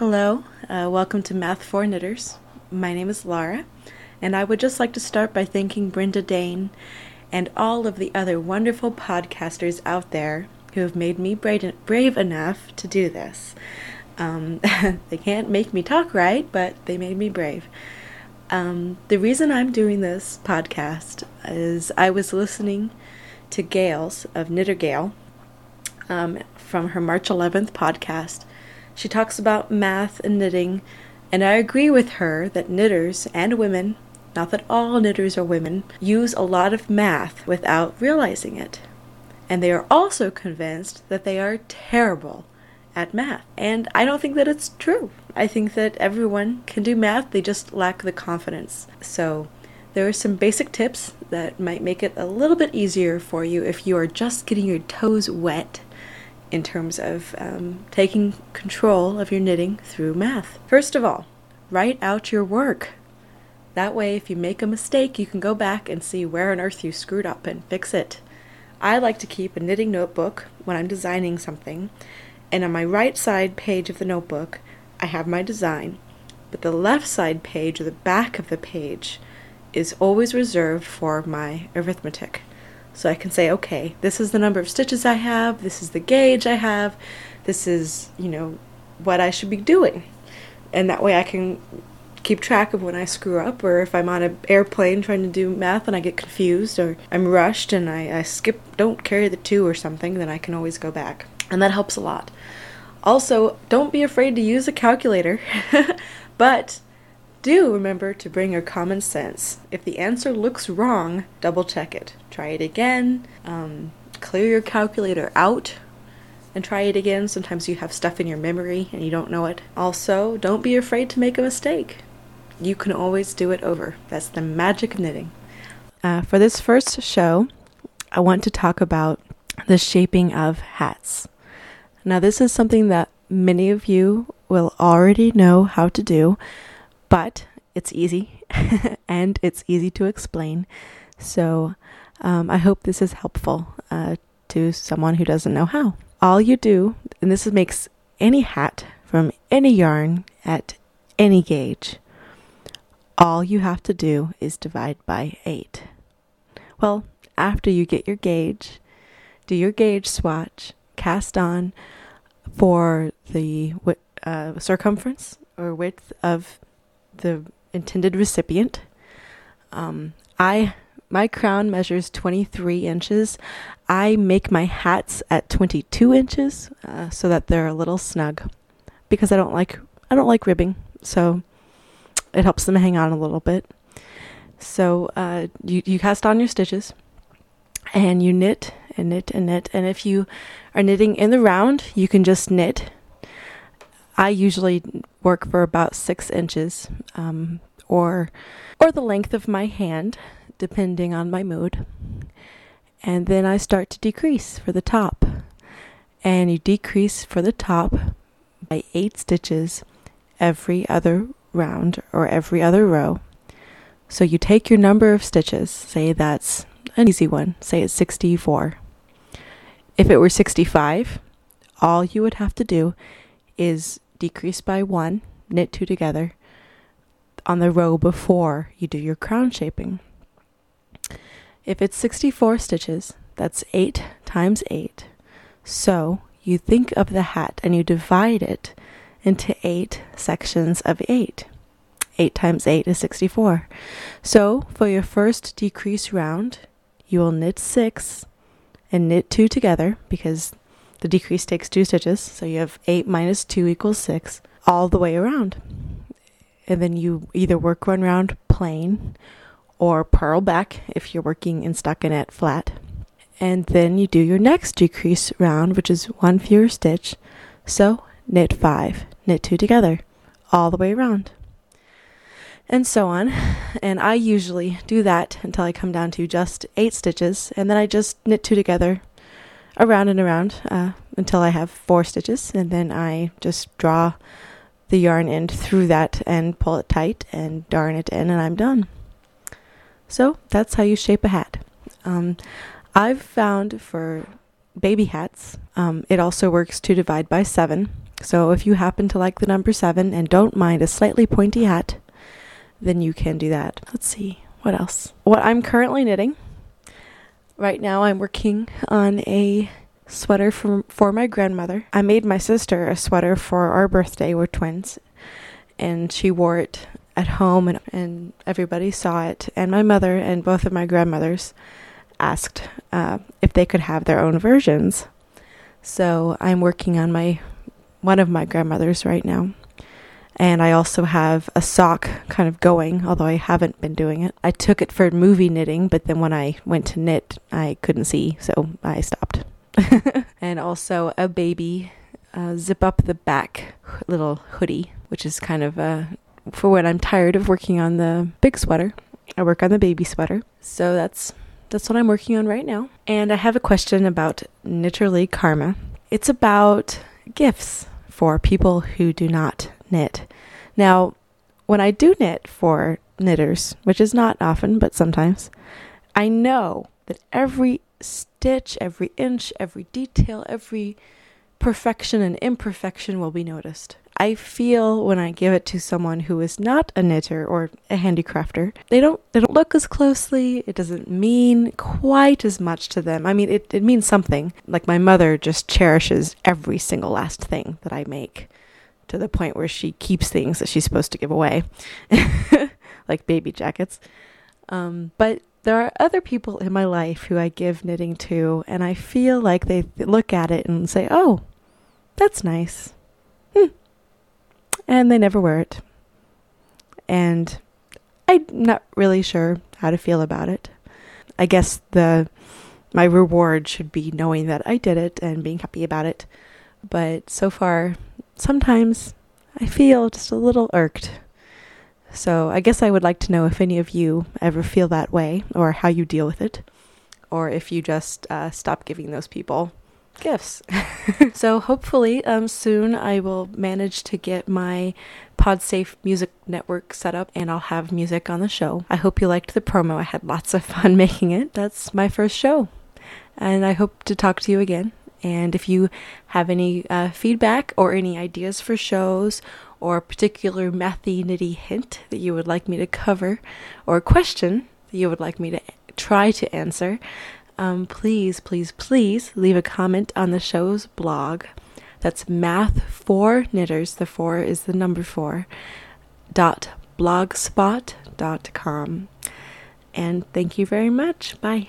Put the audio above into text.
Hello, uh, welcome to Math for Knitters. My name is Laura, and I would just like to start by thanking Brenda Dayne and all of the other wonderful podcasters out there who have made me brave, enough to do this. Um, they can't make me talk right, but they made me brave. Um, the reason I'm doing this podcast is I was listening to Gail's of Knitter Gail um, from her March 11th podcast she talks about math and knitting, and I agree with her that knitters and women, not that all knitters are women, use a lot of math without realizing it. And they are also convinced that they are terrible at math. And I don't think that it's true. I think that everyone can do math, they just lack the confidence. So, there are some basic tips that might make it a little bit easier for you if you are just getting your toes wet in terms of um, taking control of your knitting through math. First of all, write out your work. That way, if you make a mistake, you can go back and see where on earth you screwed up and fix it. I like to keep a knitting notebook when I'm designing something, and on my right side page of the notebook, I have my design, but the left side page or the back of the page is always reserved for my arithmetic. So I can say, okay, this is the number of stitches I have, this is the gauge I have, this is, you know, what I should be doing. And that way I can keep track of when I screw up or if I'm on an airplane trying to do math and I get confused or I'm rushed and I, I skip, don't carry the two or something, then I can always go back. And that helps a lot. Also, don't be afraid to use a calculator, but do remember to bring your common sense. If the answer looks wrong, double check it. Try it again. Um, clear your calculator out and try it again. Sometimes you have stuff in your memory and you don't know it. Also, don't be afraid to make a mistake. You can always do it over. That's the magic of knitting. Uh, for this first show, I want to talk about the shaping of hats. Now, this is something that many of you will already know how to do but it's easy and it's easy to explain. So um, I hope this is helpful uh, to someone who doesn't know how. All you do, and this makes any hat from any yarn at any gauge, all you have to do is divide by 8. Well, after you get your gauge, do your gauge swatch, cast on for the uh, circumference or width of the intended recipient. Um, I my crown measures 23 inches. I make my hats at 22 inches uh, so that they're a little snug because I don't like I don't like ribbing, so it helps them hang on a little bit. So uh, you you cast on your stitches and you knit and knit and knit. And if you are knitting in the round, you can just knit I usually work for about six inches, um, or or the length of my hand, depending on my mood. And then I start to decrease for the top, and you decrease for the top by eight stitches every other round or every other row. So you take your number of stitches, say that's an easy one, say it's 64. If it were 65, all you would have to do is decrease by one, knit two together on the row before you do your crown shaping. If it's 64 stitches, that's 8 times 8. So you think of the hat and you divide it into 8 sections of 8. 8 times 8 is 64. So for your first decrease round, you will knit 6 and knit 2 together because the decrease takes two stitches, so you have 8 minus 2 equals 6 all the way around. And then you either work one round plain or purl back if you're working in stockinette flat. And then you do your next decrease round, which is one fewer stitch. So knit 5, knit 2 together all the way around. And so on. And I usually do that until I come down to just 8 stitches, and then I just knit 2 together around and around uh, until I have four stitches, and then I just draw the yarn end through that and pull it tight and darn it in, and I'm done. So that's how you shape a hat. Um, I've found for baby hats, um, it also works to divide by seven. So if you happen to like the number seven and don't mind a slightly pointy hat, then you can do that. Let's see, what else? What I'm currently knitting. Right now, I'm working on a sweater for, for my grandmother. I made my sister a sweater for our birthday. We're twins. And she wore it at home, and, and everybody saw it. And my mother and both of my grandmothers asked uh, if they could have their own versions. So I'm working on my one of my grandmothers right now. And I also have a sock kind of going, although I haven't been doing it. I took it for movie knitting, but then when I went to knit, I couldn't see, so I stopped. and also a baby uh, zip up the back little hoodie, which is kind of uh, for when I'm tired of working on the big sweater. I work on the baby sweater. So that's that's what I'm working on right now. And I have a question about Knitterly Karma. It's about gifts for people who do not knit. Now, when I do knit for knitters, which is not often, but sometimes, I know that every stitch, every inch, every detail, every perfection and imperfection will be noticed. I feel when I give it to someone who is not a knitter or a handicrafter, they don't they don't look as closely. It doesn't mean quite as much to them. I mean, it, it means something. Like my mother just cherishes every single last thing that I make to the point where she keeps things that she's supposed to give away, like baby jackets. Um, but there are other people in my life who I give knitting to, and I feel like they look at it and say, "Oh, that's nice." Hmm and they never wear it. And I'm not really sure how to feel about it. I guess the my reward should be knowing that I did it and being happy about it. But so far, sometimes I feel just a little irked. So I guess I would like to know if any of you ever feel that way or how you deal with it, or if you just uh, stop giving those people gifts. so hopefully, um, soon I will manage to get my PodSafe music network set up and I'll have music on the show. I hope you liked the promo. I had lots of fun making it. That's my first show. And I hope to talk to you again. And if you have any uh, feedback or any ideas for shows or a particular mathy nitty hint that you would like me to cover or a question that you would like me to try to answer, um, please, please, please leave a comment on the show's blog. That's math for knitters. The four is the number four. Dot blogspot.com. And thank you very much. Bye.